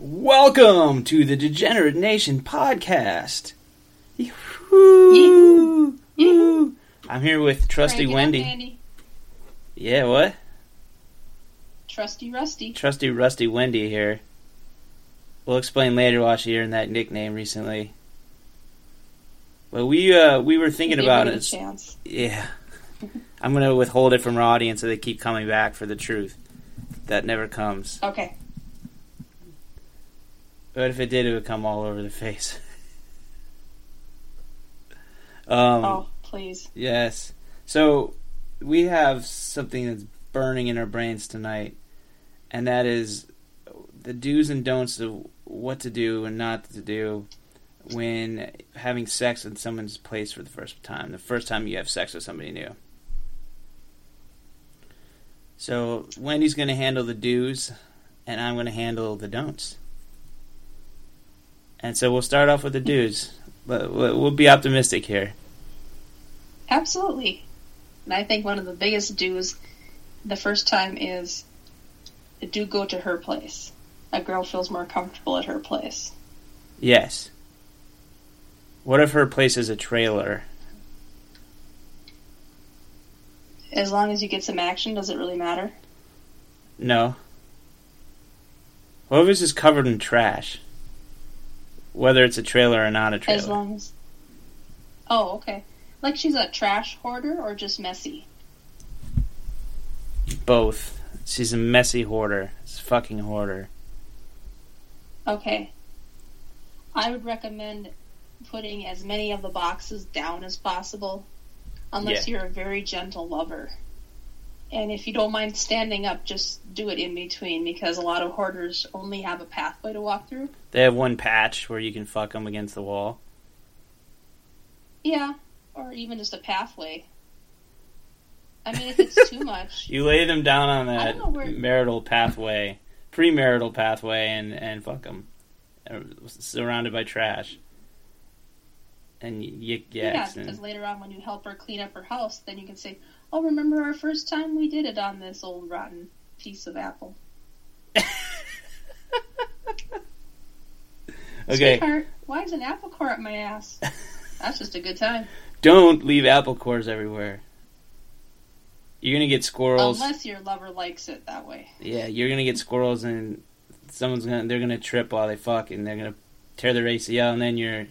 Welcome to the Degenerate Nation podcast. Yee-hoo. Yee-hoo. I'm here with Trusty Crank it up, Wendy. Andy. Yeah, what? Trusty Rusty. Trusty Rusty Wendy here. We'll explain later why she earned that nickname recently. But we uh we were thinking about it chance. Yeah. I'm gonna withhold it from our audience so they keep coming back for the truth. That never comes. Okay. But if it did, it would come all over the face. um, oh, please. Yes. So we have something that's burning in our brains tonight, and that is the do's and don'ts of what to do and not to do when having sex in someone's place for the first time. The first time you have sex with somebody new. So Wendy's going to handle the do's, and I'm going to handle the don'ts. And so we'll start off with the dudes. But we'll we'll be optimistic here. Absolutely. And I think one of the biggest do's the first time is do go to her place. A girl feels more comfortable at her place. Yes. What if her place is a trailer? As long as you get some action, does it really matter? No. What if it's just covered in trash? Whether it's a trailer or not a trailer. As long as. Oh, okay. Like she's a trash hoarder or just messy? Both. She's a messy hoarder. It's a fucking hoarder. Okay. I would recommend putting as many of the boxes down as possible, unless you're a very gentle lover. And if you don't mind standing up, just do it in between because a lot of hoarders only have a pathway to walk through. They have one patch where you can fuck them against the wall. Yeah, or even just a pathway. I mean, if it's too much, You lay them down on that where- marital pathway, premarital pathway, and and fuck them, uh, surrounded by trash. And y- yik yeah, because later on when you help her clean up her house, then you can say, "Oh, remember our first time we did it on this old rotten piece of apple." okay. Sweetheart, why is an apple core up my ass? That's just a good time. Don't leave apple cores everywhere. You're gonna get squirrels. Unless your lover likes it that way. Yeah, you're gonna get squirrels, and someone's gonna they're gonna trip while they fuck, and they're gonna tear their ACL, and then you're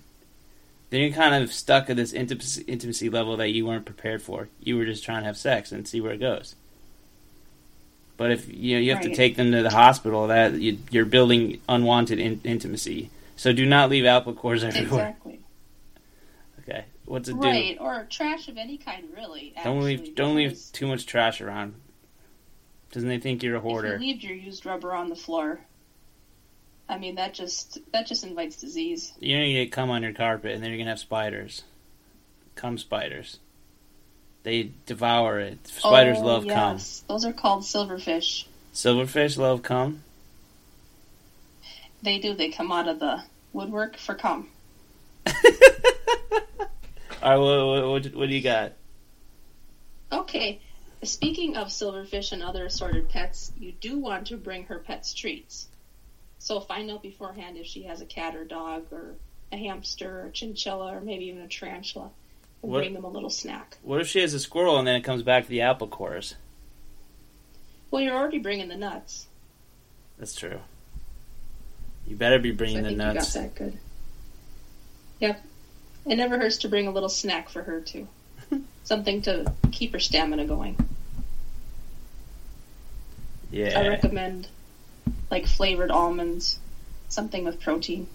then you're kind of stuck at this intimacy, intimacy level that you weren't prepared for. You were just trying to have sex and see where it goes. But if you know, you have to take them to the hospital, that you, you're building unwanted in, intimacy. So do not leave apple cores everywhere. Exactly. Okay, what's it do? Right, or trash of any kind, really. Don't leave don't leave too much trash around. Doesn't they think you're a If you hoarder? leave your used rubber on the floor, I mean that just that just invites disease. You're gonna get cum on your carpet, and then you're gonna have spiders. Cum spiders. They devour it. Spiders oh, love cum. yes. Those are called silverfish. Silverfish love cum. They do. They come out of the woodwork for cum. All right, what, what, what do you got? Okay. Speaking of silverfish and other assorted pets, you do want to bring her pets treats. So find out beforehand if she has a cat or dog or a hamster or chinchilla or maybe even a tarantula. And What- bring them a little snack. What if she has a squirrel and then it comes back to the apple cores? Well, you're already bringing the nuts. That's true. You better be I bringing the think nuts. you got that good. Yep. It never hurts to bring a little snack for her too. Something to keep her stamina going. Yeah. I recommend like flavored almonds, something with protein.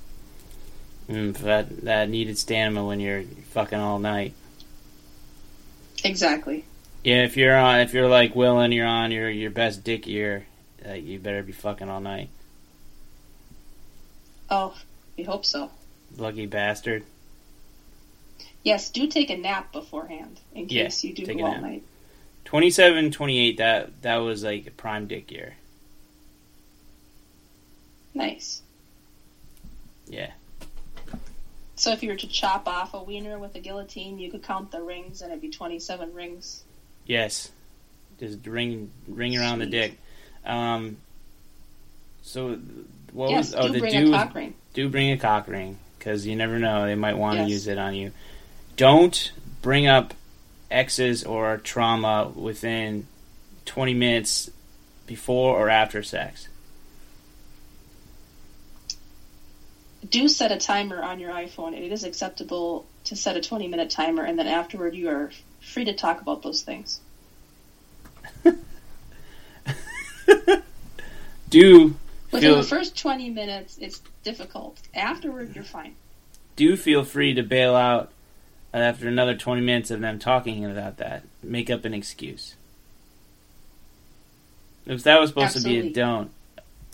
Mm, that that needed stamina when you're fucking all night. Exactly. Yeah, if you're on, if you're like Will and you're on your your best dick year, uh, you better be fucking all night. Oh, we hope so. Lucky bastard. Yes, do take a nap beforehand in Yeah, case you do take go all night. 27, 28, that that was like a prime dick year. Nice. Yeah. So if you were to chop off a wiener with a guillotine, you could count the rings and it'd be 27 rings. Yes. Just ring ring around the dick. Um, so what yes, was oh do the bring do a cock ring. do bring a cock ring because you never know they might want to Yes. use it on you. Don't bring up exes or trauma within twenty minutes before or after sex. Do set a timer on your iPhone. It is acceptable to set a 20 minute timer, and then afterward, you are free to talk about those things. Do Within feel the first 20 minutes, it's difficult. Afterward, you're fine. do feel free to bail out after another twenty minutes of them talking about that. Make up an excuse. If that was supposed to be a don't,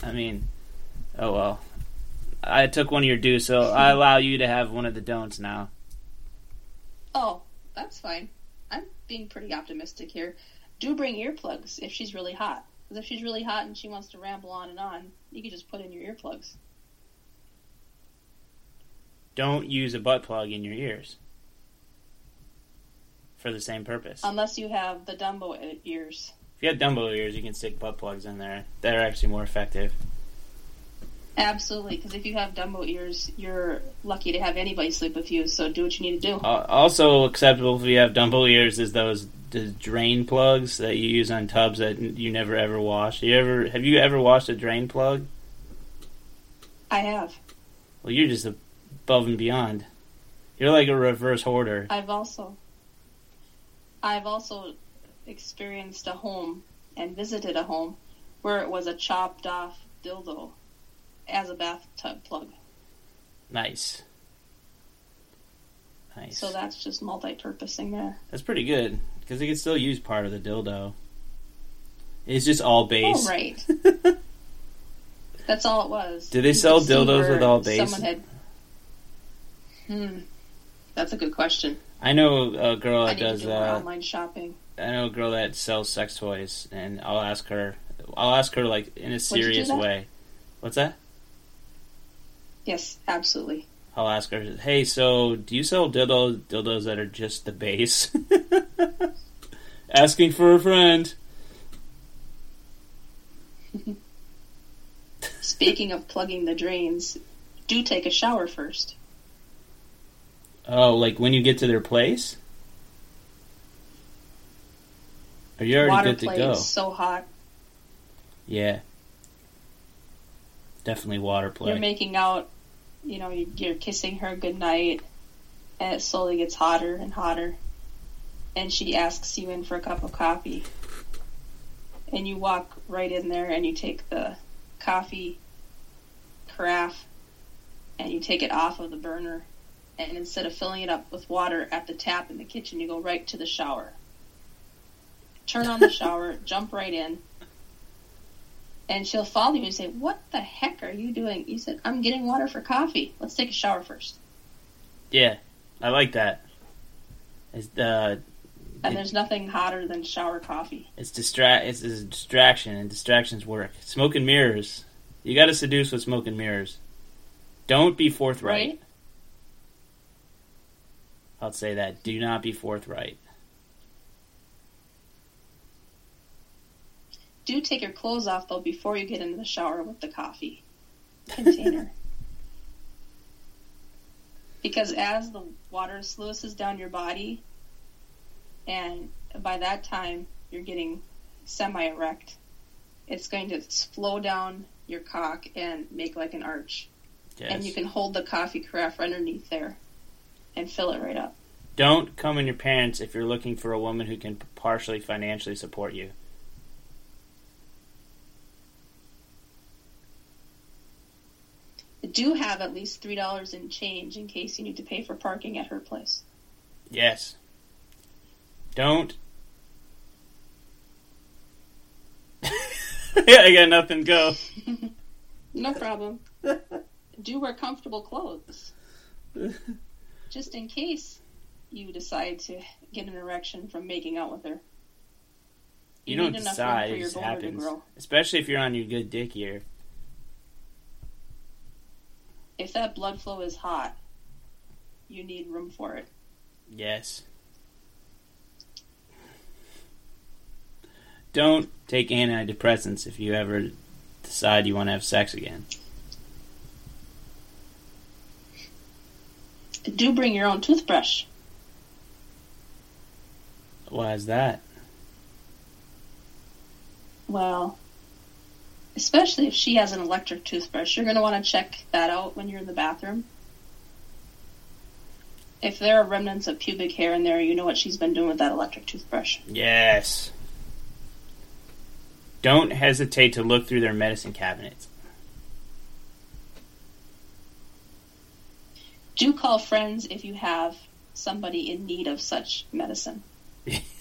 I mean, oh well. I took one of your do's, so I allow you to have one of the don'ts now. Oh, that's fine. I'm being pretty optimistic here. Do bring earplugs if she's really hot. Because if she's really hot and she wants to ramble on and on, you can just put in your earplugs. Don't use a butt plug in your ears for the same purpose. Unless you have the Dumbo ears. if you have Dumbo ears, you can stick butt plugs in there. They're actually more effective. Absolutely, because if you have Dumbo ears, you're lucky to have anybody sleep with you. So do what you need to do. Uh, also acceptable if you have Dumbo ears is those the drain plugs that you use on tubs that you never ever wash. You ever have you ever washed a drain plug? I have. Well, you're just above and beyond. You're like a reverse hoarder. I've also. I've also experienced a home and visited a home where it was a chopped off dildo as a bathtub plug. Nice. Nice. So that's just multi-purposing there. That's pretty good because they can still use part of the dildo. It's just all base. Oh, right. That's all it was. Do they You sell dildos with all base? Someone had. Hmm. That's a good question. I know a girl that does. do Uh, online shopping. I know a girl that sells sex toys, and I'll ask her. I'll ask her like in a serious way. What's that? Yes, absolutely. I'll ask her. Hey, so do you sell dildos dildos that are just the base? Asking for a friend. Speaking of plugging the drains, do take a shower first. Oh, like when you get to their place? Are you already Water good to go? so hot. Yeah. Definitely water play. You're making out, you know, you- you're kissing her goodnight, and it slowly gets hotter and hotter. And she asks you in for a cup of coffee. And you walk right in there and you take the coffee carafe and you take it off of the burner. And instead of filling it up with water at the tap in the kitchen, you go right to the shower. Turn on the shower, jump right in, and she'll follow you and say, What the heck are you doing? You said, I'm getting water for coffee. Let's take a shower first. yeah, I like that. It's uh, And there's nothing hotter than shower coffee. it's distract. It's a distraction, and distractions work. Smoke and mirrors. You got to seduce with smoke and mirrors. Don't be forthright. Right? I'll say that. Do not be forthright. Do take your clothes off, though, before you get into the shower with the coffee container. because as the water sluices down your body, and by that time you're getting semi erect, it's going to slow down your cock and make like an arch. Yes. And you can hold the coffee carafe underneath there and fill it right up. Don't come in your parents if you're looking for a woman who can partially financially support you. Do have at least three dollars in change in case you need to pay for parking at her place. Yes. Don't. yeah, I got nothing. Go. No problem. Do wear comfortable clothes. Just in case you decide to get an erection from making out with her. You, don't decide; it just happens. Especially if you're on your good dick year if that blood flow is hot, you need room for it. Yes. Don't take antidepressants if you ever decide you want to have sex again. Do bring your own toothbrush. Why is that? Well, especially if she has an electric toothbrush, you're going to want to check that out when you're in the bathroom. If there are remnants of pubic hair in there, you know what she's been doing with that electric toothbrush. Yes. Don't hesitate to look through their medicine cabinets. Do call friends if you have somebody in need of such medicine.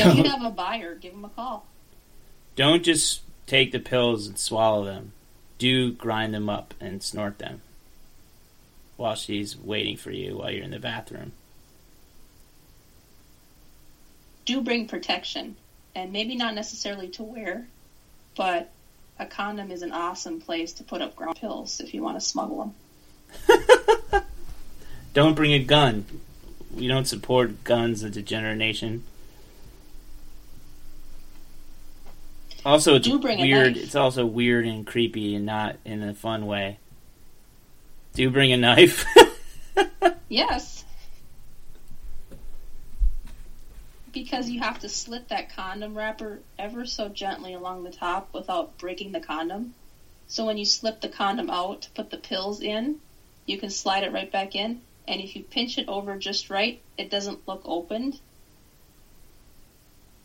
if you have a buyer, give them a call. Don't just take the pills and swallow them. Do grind them up and snort them while she's waiting for you while you're in the bathroom. Do bring protection, and maybe not necessarily to wear, but a condom is an awesome place to put up ground pills if you want to smuggle them. don't bring a gun. We don't support guns and degeneration. Also, it's weird. It's also weird and creepy, and not in a fun way. Do bring a knife? yes. Because you have to slit that condom wrapper ever so gently along the top without breaking the condom. So when you slip the condom out to put the pills in, you can slide it right back in. And if you pinch it over just right, it doesn't look opened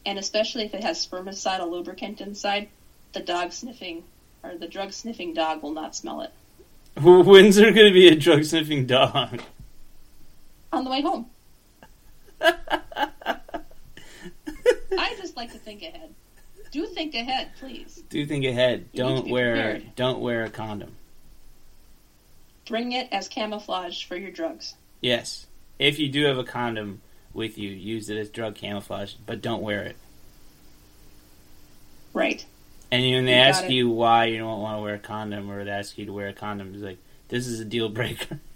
and especially if it has spermicidal lubricant inside, the dog sniffing or the drug sniffing dog will not smell it. When's there going to be a drug sniffing dog? On the way home. I just like to think ahead. Do think ahead, please. Do think ahead. You don't wear prepared. don't wear a condom. Bring it as camouflage for your drugs. Yes. If you do have a condom, with you. Use it as drug camouflage, but don't wear it. Right. And when they you ask you why you don't want to wear a condom, or they ask you to wear a condom, it's like this is a deal breaker.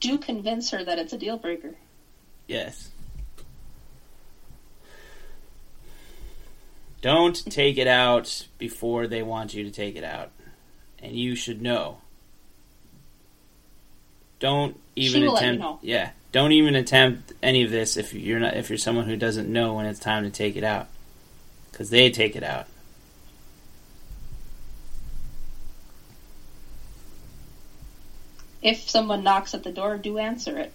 Do convince her that it's a deal breaker. Yes. Don't take it out before they want you to take it out. And you should know. Don't even attempt. You know. Yeah, don't even attempt any of this if you're not if you're someone who doesn't know when it's time to take it out, because they take it out. If someone knocks at the door, do answer it.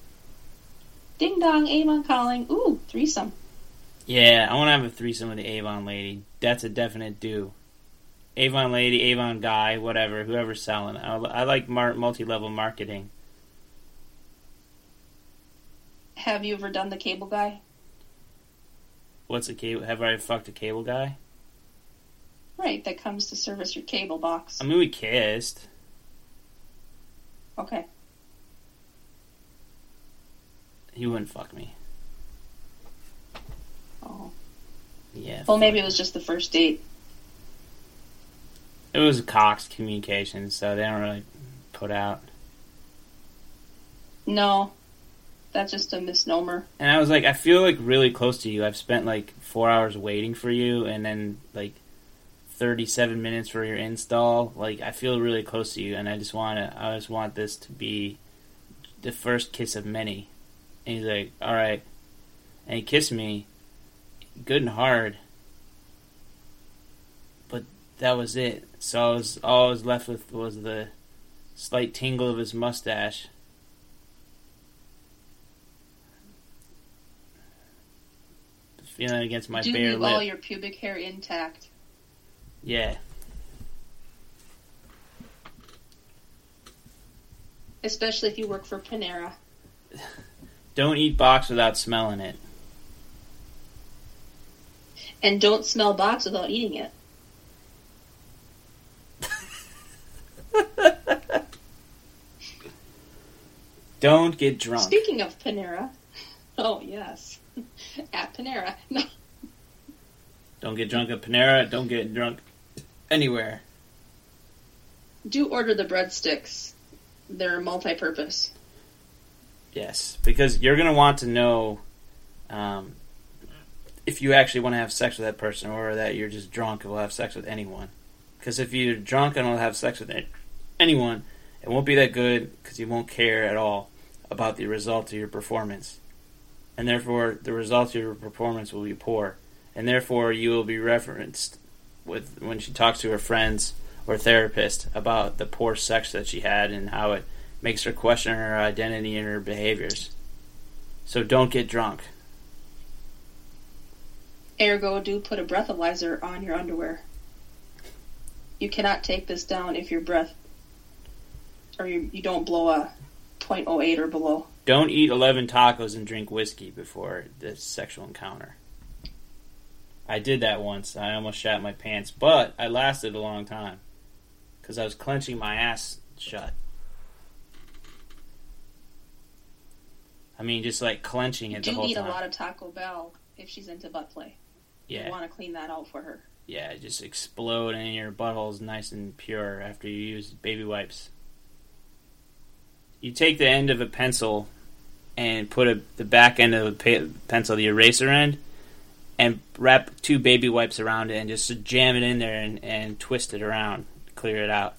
Ding dong, Avon calling. Ooh, threesome. Yeah, I want to have a threesome with the Avon lady. That's a definite do. Avon lady, Avon guy, whatever, whoever's selling. I, I like multi-level marketing. Have you ever done the cable guy? What's a cable? Have I fucked a cable guy? Right, that comes to service your cable box. I mean, we kissed. Okay. He wouldn't fuck me. Oh. Yeah. Well, maybe it was just the first date. It was Cox Communications, so they don't really put out. No, that's just a misnomer. And I was like, I feel like really close to you. I've spent like four hours waiting for you, and then like thirty-seven minutes for your install. Like I feel really close to you, and I just want to. I just want this to be the first kiss of many. And he's like, all right, and he kissed me, good and hard. But that was it. So I was all I was left with was the slight tingle of his mustache feeling against my Do bare leave lip. all your pubic hair intact. Yeah. Especially if you work for Panera. Don't eat box without smelling it. And don't smell box without eating it. don't get drunk. Speaking of Panera, oh yes. at Panera. No. Don't get drunk at Panera. Don't get drunk anywhere. Do order the breadsticks. They're multi-purpose. Yes, because you're gonna want to know um, if you actually want to have sex with that person, or that you're just drunk and will have sex with anyone. Because if you're drunk and will have sex with anyone, it won't be that good because you won't care at all about the result of your performance. And therefore, the results of your performance will be poor. And therefore, you will be referenced with when she talks to her friends or therapist about the poor sex that she had and how it makes her question her identity and her behaviors. So don't get drunk. Ergo, do put a breathalyzer on your underwear. You cannot take this down if your breath or you, you don't blow a 0.08 or below. Don't eat 11 tacos and drink whiskey before the sexual encounter. I did that once. I almost shat my pants, but I lasted a long time because I was clenching my ass shut. I mean, just like clenching it Do the whole eat time. a lot of Taco Bell if she's into butt play. yeah, You want to clean that out for her. yeah, just explode and your butthole's nice and pure after you use baby wipes. You take the end of a pencil and put a, the back end of the pa- pencil, the eraser end, and wrap two baby wipes around it and just jam it in there and, and twist it around, clear it out.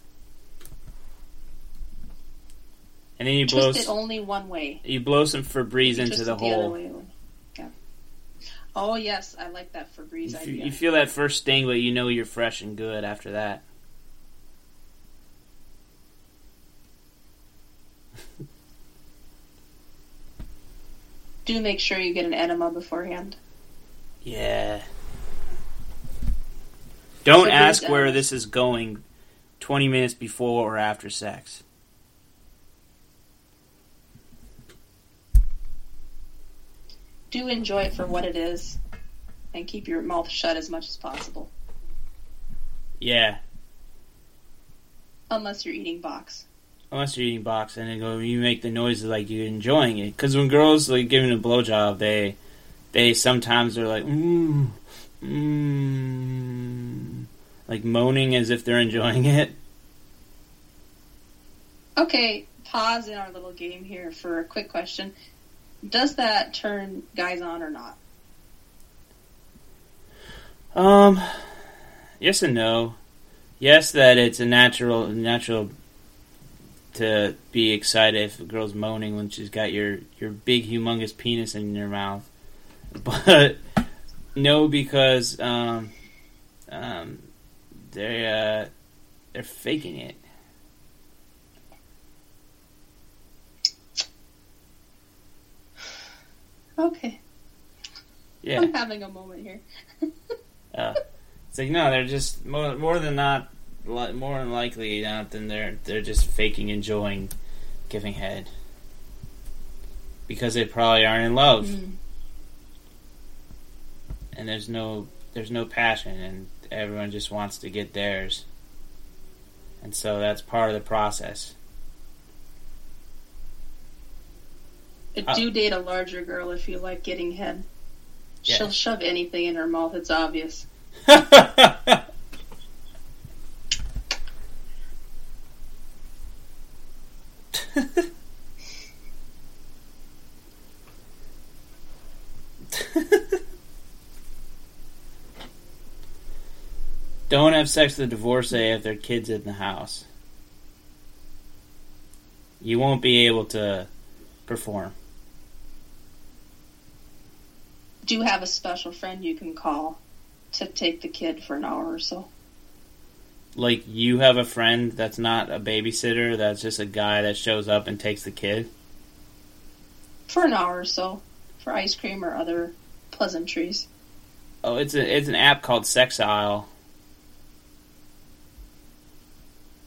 And then you blow Twist it only one way. you blow some Febreze You into the hole. way. Yeah. Oh yes, I like that Febreze You, f- idea. you feel that first sting, but you know you're fresh and good after that. Do make sure you get an enema beforehand. Yeah. Don't So ask where this is going 20 minutes before or after sex. Do enjoy it for what it is, and keep your mouth shut as much as possible, Yeah. unless you're eating box. Unless you're eating box and then go, you make the noises like you're enjoying it. Because when girls like giving a blowjob, they they sometimes are like, mmm, mmm, like moaning as if they're enjoying it. Okay, pause in our little game here for a quick question. Does that turn guys on or not? Um, yes and no. Yes, that it's a natural natural to be excited if a girl's moaning when she's got your your big humongous penis in your mouth, but no because um um they uh they're faking it. Okay, Yeah. I'm having a moment here. Uh, it's like no, they're just more more than not, li- more than likely not than they're they're just faking enjoying giving head because they probably aren't in love Mm. and there's no there's no passion and everyone just wants to get theirs, and so that's part of the process. Uh, Do date a larger girl if you like getting head. Yeah. She'll shove anything in her mouth. It's obvious. Don't have sex with a divorcee if their kids in the house. You won't be able to perform. Do you have a special friend you can call to take the kid for an hour or so. Like you have a friend that's not a babysitter, that's just a guy that shows up and takes the kid. For an hour or so. For ice cream or other pleasantries. Oh, it's a it's an app called Sexile.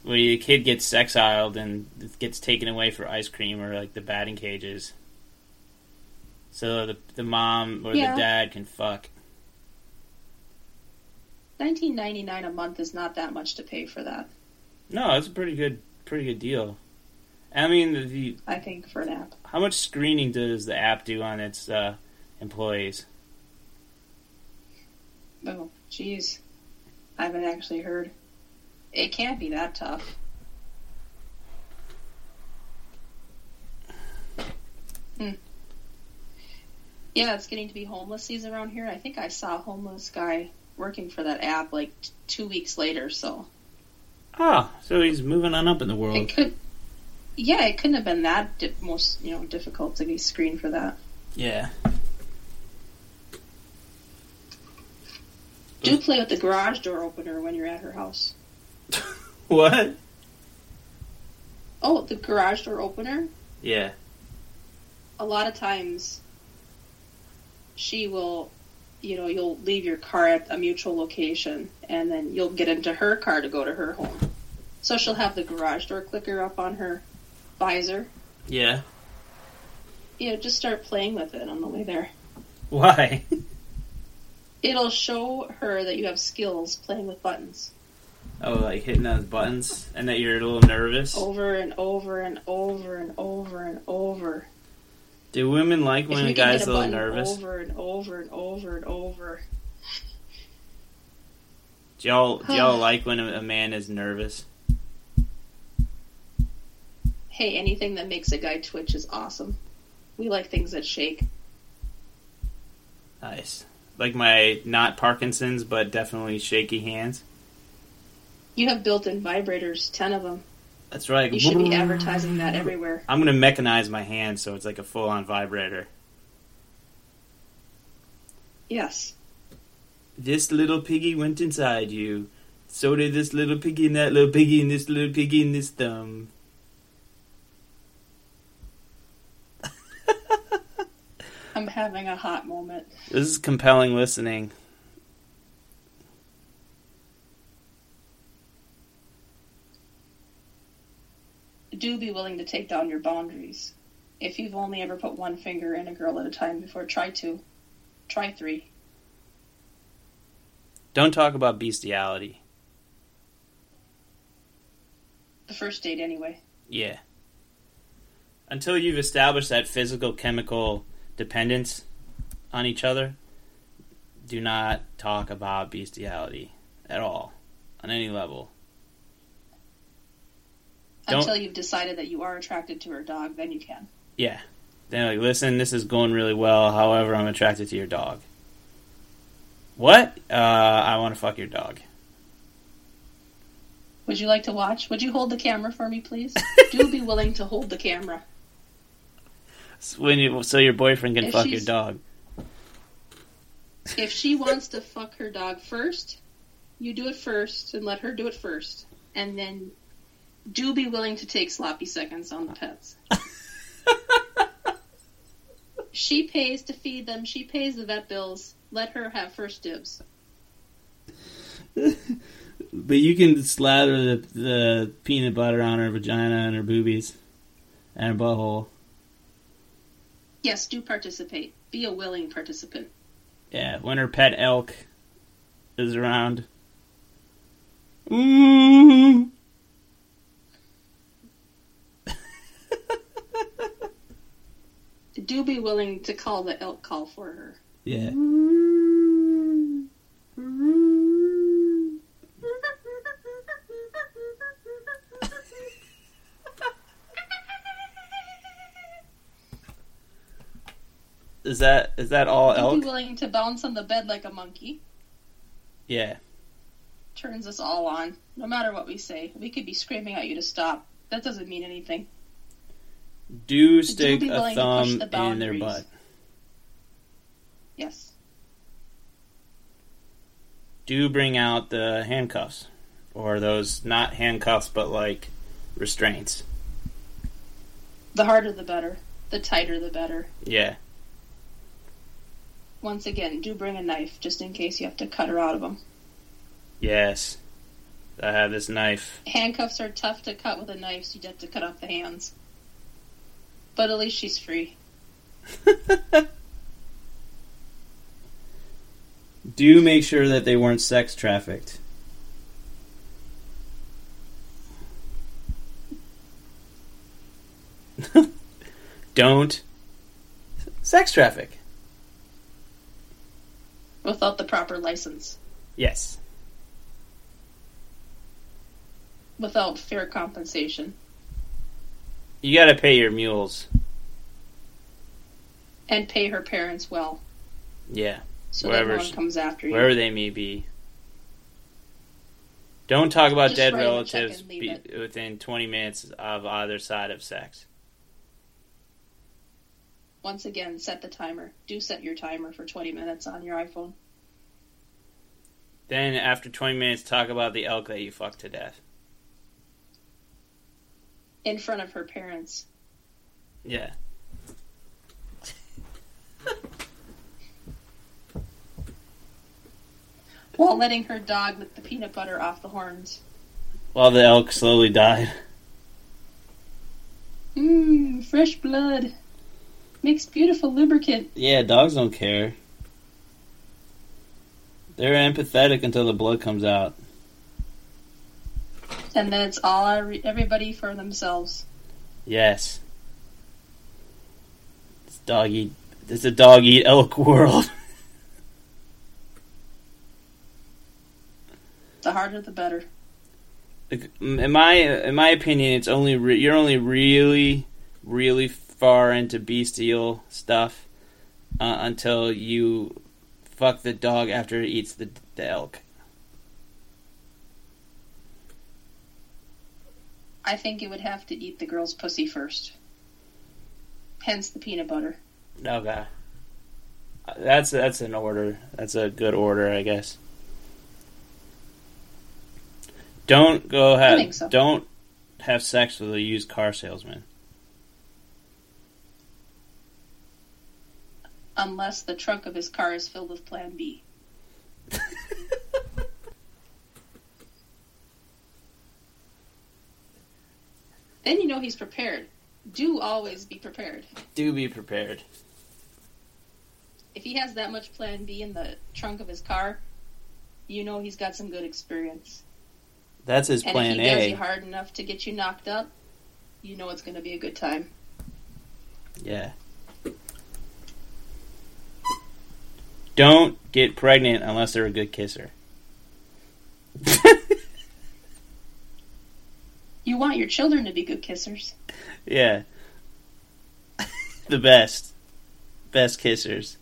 Where the kid gets sexiled and gets taken away for ice cream or like the batting cages. So the the mom or Yeah. the dad can fuck. Nineteen ninety nine a month is not that much to pay for that, No, it's a pretty good pretty good deal. I mean, the, the I think, for an app. how much screening does the app do on its uh, employees? Oh, jeez. I haven't actually heard. It can't be that tough. Hmm. Yeah, it's getting to be homeless season around here. I think I saw a homeless guy working for that app like t- two weeks later, so ah, so he's moving on up in the world. It could, yeah, it couldn't have been that di- most you know difficult to be screened for that. Yeah. Do play with the garage door opener when you're at her house. What? Oh, the garage door opener. Yeah. A lot of times, she will, you know, you'll leave your car at a mutual location, and then you'll get into her car to go to her home. So she'll have the garage door clicker up on her visor. Yeah. You know, just start playing with it on the way there. Why? It'll show her that you have skills playing with buttons Oh, like hitting those buttons, and that you're a little nervous. over and over and over and over and over. Do women like when a guy's a a little nervous? over and over and over and over. Do y'all do y'all like when a, a man is nervous? Hey, anything that makes a guy twitch is awesome. We like things that shake. Nice. Like my not Parkinson's, but definitely shaky hands. You have built-in vibrators, ten of them. That's right. You should be advertising that everywhere. I'm gonna mechanize my hand so it's like a full-on vibrator. Yes. This little piggy went inside you. So did this little piggy and that little piggy and this little piggy and this thumb. I'm having a hot moment. This is compelling listening. Do be willing to take down your boundaries. If you've only ever put one finger in a girl at a time before, try two. Try three. Don't talk about bestiality. The first date, anyway. Yeah. Until you've established that physical chemical dependence on each other, do not talk about bestiality at all on any level. Don't- Until you've decided that you are attracted to her dog, then you can. Yeah. Then like, listen, this is going really well. However, I'm attracted to your dog. What? Uh, I want to fuck your dog. Would you like to watch? Would you hold the camera for me, please? Do be willing to hold the camera. So, when you, so your boyfriend can If fuck your dog. If she wants to fuck her dog first, you do it first and let her do it first. And then do be willing to take sloppy seconds on the pets. she pays to feed them, she pays the vet bills. Let her have first dibs. But you can slather the, the peanut butter on her vagina and her boobies and her butthole. Yes, do participate. Be a willing participant. Yeah, when her pet elk is around. Mm. Do be willing to call the elk call for her. Yeah. Is that is that all Do elk? be willing to bounce on the bed like a monkey. Yeah. turns us all on, no matter what we say. We could be screaming at you to stop. That doesn't mean anything. Do stick a willing to push thumb the in their butt. Yes. Do bring out the handcuffs. Or those not handcuffs but like restraints. The harder the better. The tighter the better. Yeah. Once again, do bring a knife just in case you have to cut her out of them. Yes. I have this knife. Handcuffs are tough to cut with a knife, so you'd have to cut off the hands. But at least she's free. Do make sure that they weren't sex trafficked. Don't sex traffic. Without the proper license. Yes. Without fair compensation. You gotta pay your mules. And pay her parents well. Yeah. So Wherever that comes after you. Wherever they may be. Don't talk about Just dead write him a check relatives be, within 20 minutes of either side of sex. Once again, set the timer. Do set your timer for 20 minutes on your iPhone. Then, after 20 minutes, talk about the elk that you fucked to death. In front of her parents. Yeah. While letting her dog lick the peanut butter off the horns. While the elk slowly died. Mmm, fresh blood. Makes beautiful lubricant. Yeah, dogs don't care. They're empathetic until the blood comes out. And then it's all everybody for themselves. Yes. It's dog eat. It's a dog eat elk world. The harder the better. in my in my opinion, it's only re- you're only really really far into bestial stuff uh, until you fuck the dog after it eats the the elk. I think it would have to eat the girl's pussy first. Hence the peanut butter. Okay, that's that's an order. That's a good order, I guess. Don't go have so. don't have sex with a used car salesman. Unless the trunk of his car is filled with Plan B. Then you know he's prepared. Do always be prepared. Do be prepared. If he has that much Plan B in the trunk of his car, you know he's got some good experience. That's his And plan if he does you hard enough to get you knocked up, you know it's going to be a good time. Yeah. Don't get pregnant unless they're a good kisser. You want your children to be good kissers. yeah. the best. Best kissers.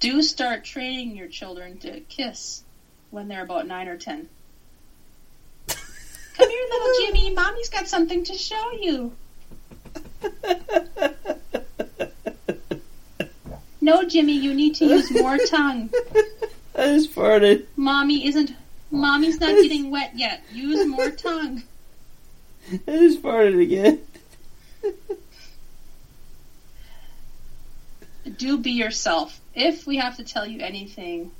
Do start training your children to kiss when they're about nine or ten. Come here, little Jimmy. Mommy's got something to show you. No, Jimmy, you need to use more tongue. I just farted. Mommy isn't. Mommy's not getting wet yet. Use more tongue. I just farted again. Do be yourself. If we have to tell you anything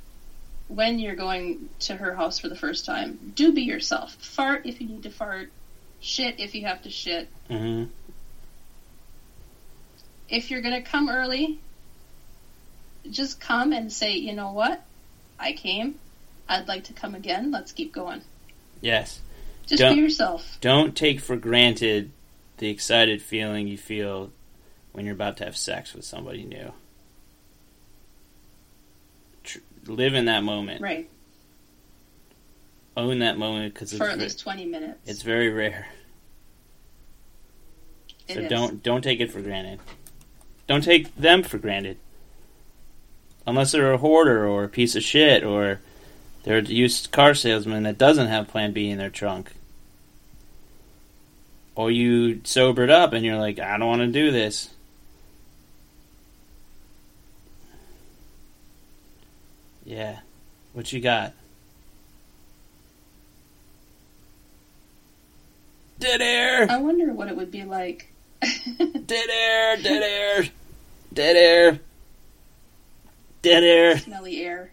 when you're going to her house for the first time, do be yourself. Fart if you need to fart. Shit if you have to shit. hmm If you're gonna come early, just come and say, you know what? I came. I'd like to come again. Let's keep going. Yes. Just Don't- be yourself. Don't take for granted the excited feeling you feel when you're about to have sex with somebody new. Tr- live in that moment. Right. Own that moment because it's, For at least 20 minutes. it's very rare. It So is. don't don't take it for granted. Don't take them for granted. Unless they're a hoarder or a piece of shit or they're a used car salesman that doesn't have Plan B in their trunk. Or you sobered up and you're like, I don't want to do this. Yeah. What you got? Dead air! I wonder what it would be like. Dead air, dead air, dead air, dead air. Smelly air.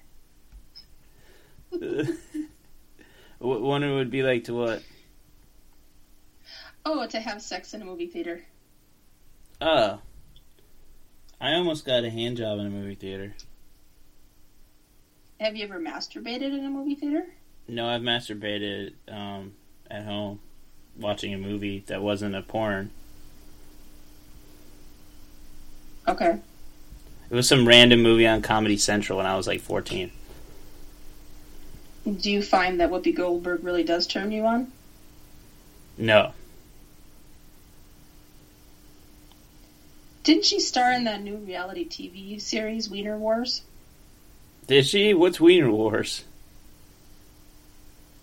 What it would be like to what? Oh, to have sex in a movie theater. Oh, I almost got a hand job in a movie theater. Have you ever masturbated in a movie theater? No, I've masturbated um, at home watching a movie that wasn't a porn. Okay. It was some random movie on Comedy Central when I was like 14. Do you find that Whoopi Goldberg really does turn you on? No, Didn't she star in that new reality TV series, Wiener Wars? did she? What's Wiener Wars?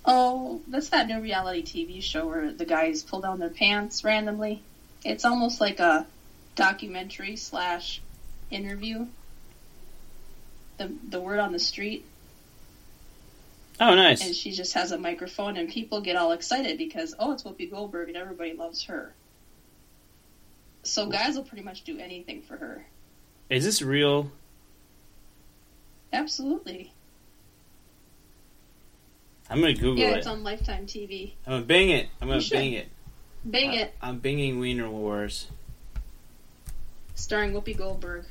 Oh, that's that new reality TV show where the guys pull down their pants randomly. It's almost like a documentary slash interview. The the word on the street. Oh, nice. And she just has a microphone, and people get all excited because oh, it's Whoopi Goldberg, and everybody loves her. So guys will pretty much do anything for her. Is this real? Absolutely. I'm gonna Google yeah, it. it's on Lifetime TV. I'm gonna bing it. I'm gonna bing it. Bang Uh, it, I'm binging Wiener Wars. starring Whoopi Goldberg.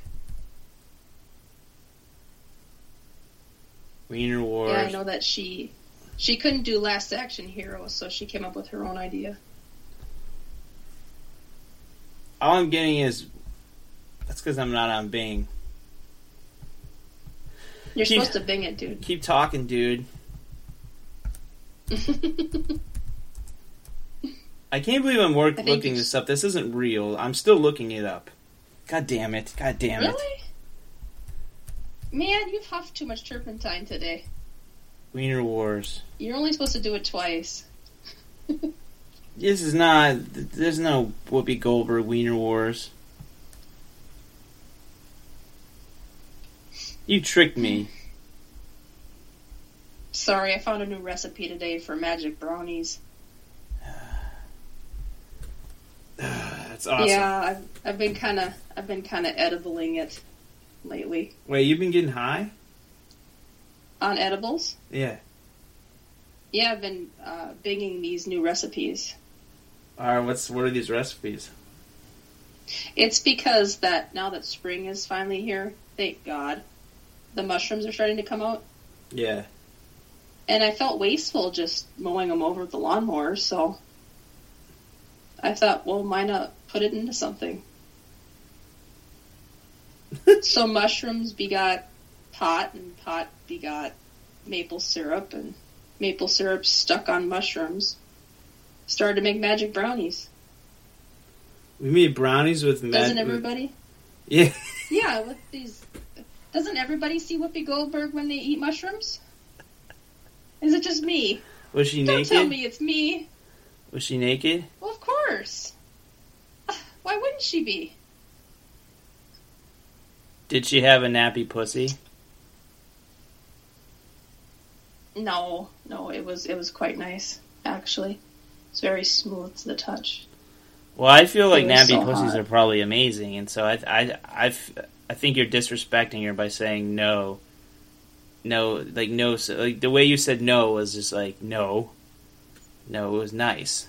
Wiener Wars. Yeah, I know that she she couldn't do Last Action Hero, so she came up with her own idea. All I'm getting is that's because I'm not on Bing. You're Keep- supposed to bing it, dude. Keep talking, dude. I can't believe I'm work looking this up. This isn't real. I'm still looking it up. God damn it! God damn it! really? Man, you've huffed too much turpentine today. Wiener Wars. You're only supposed to do it twice. This is not. There's no Whoopi Goldberg Wiener Wars. You tricked me. Sorry, I found a new recipe today for magic brownies. That's awesome. Yeah, I've I've been kind of I've been kind of edibling it lately Wait, you've been getting high? on edibles. Yeah. Yeah, I've been uh, binging these new recipes. All right. What's what are these recipes? It's because that now that spring is finally here, thank God, the mushrooms are starting to come out. Yeah. And I felt wasteful just mowing them over with the lawnmower, so I thought, well, why not put it into something? so mushrooms begot pot, and pot begot maple syrup, and maple syrup stuck on mushrooms. Started to make magic brownies. We made brownies with mag- Doesn't everybody? Yeah. Yeah, with these. Doesn't everybody see Whoopi Goldberg when they eat mushrooms? Is it just me? Was she Don't naked? tell me it's me. Was she naked? Well, of course. Why wouldn't she be? Did she have a nappy pussy? No, no, it was it was quite nice actually. It's very smooth to the touch. Well, I feel like nappy so pussies hot. are probably amazing, and so I I i I think you're disrespecting her by saying no. No, like no, so, like the way you said no was just like no, no. It was nice.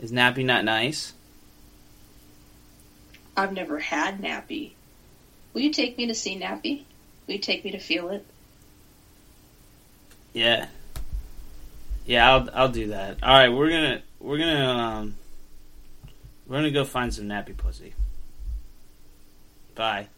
Is nappy not nice? I've never had nappy. Will you take me to see nappy? Will you take me to feel it? Yeah. Yeah, I'll I'll do that. All right, we're gonna we're gonna um we're gonna go find some nappy pussy. Bye.